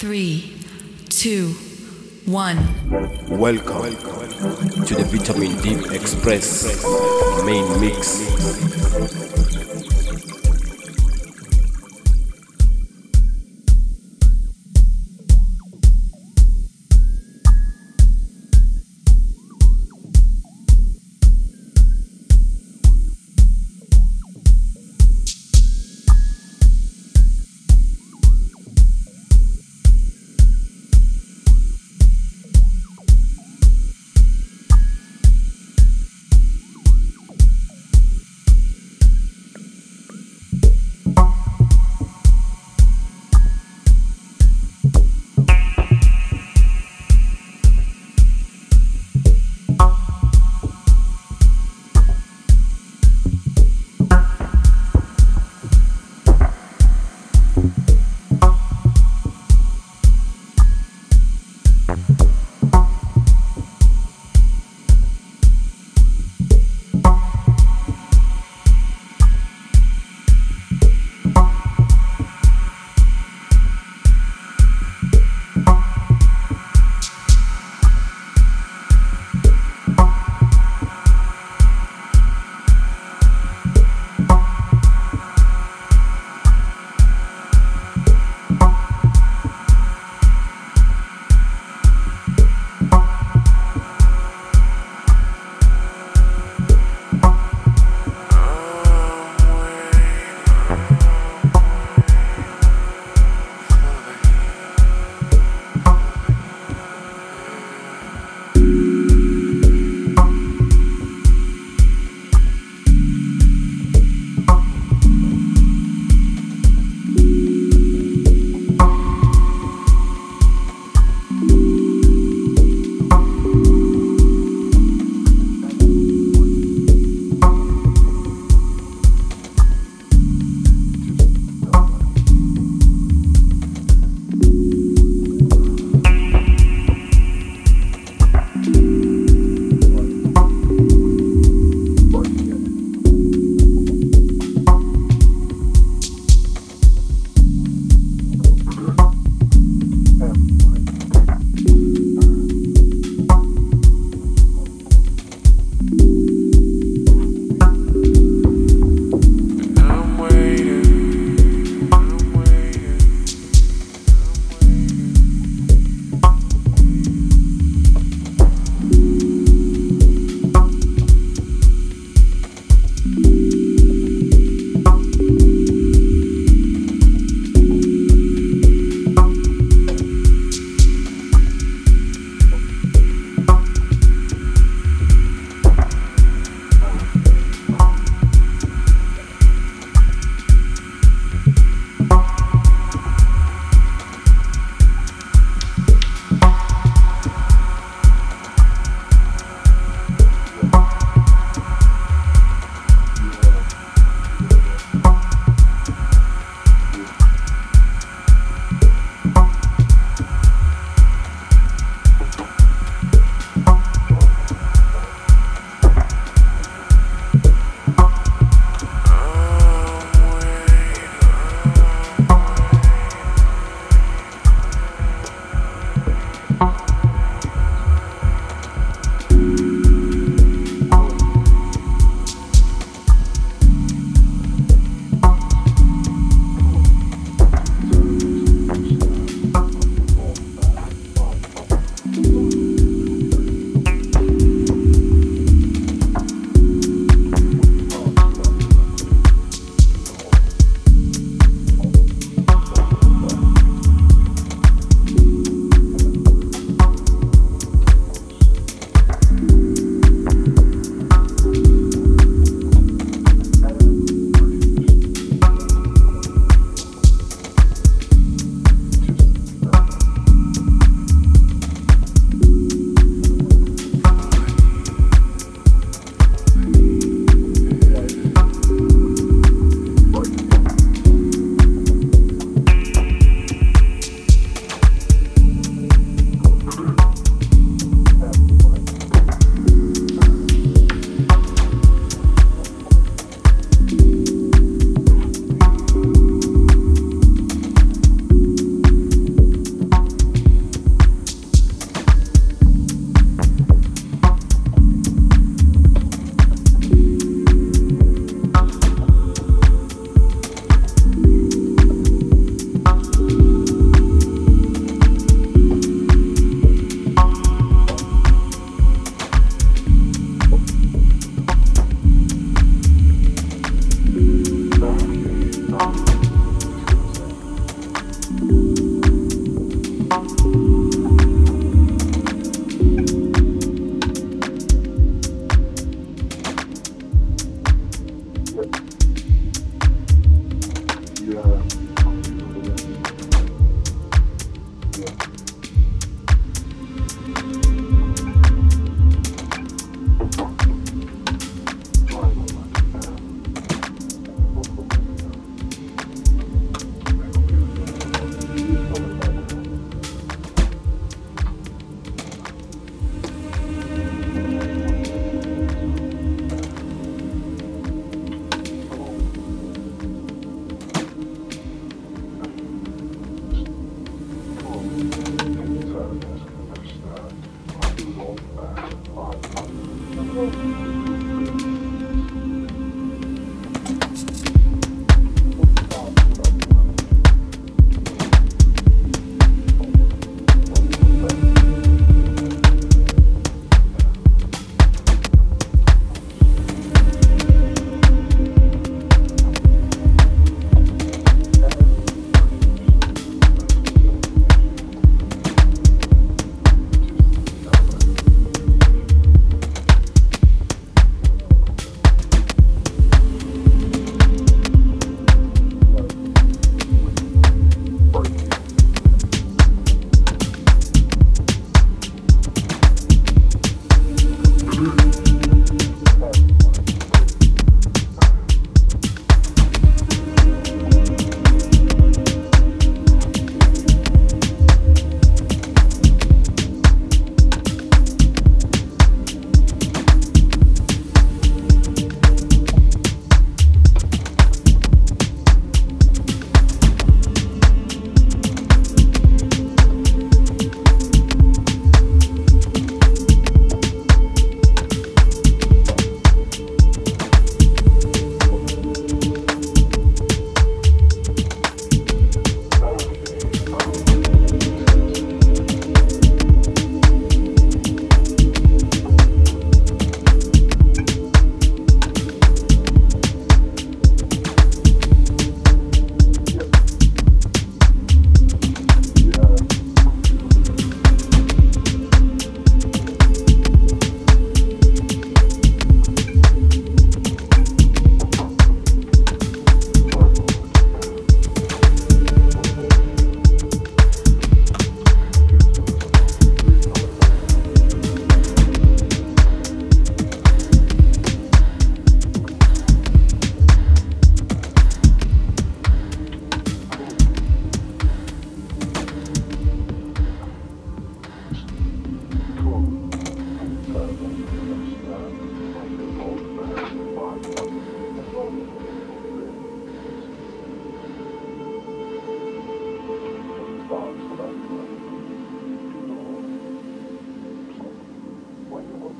Three, two, one. Welcome to the Vitamin D Express main mix.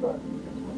对。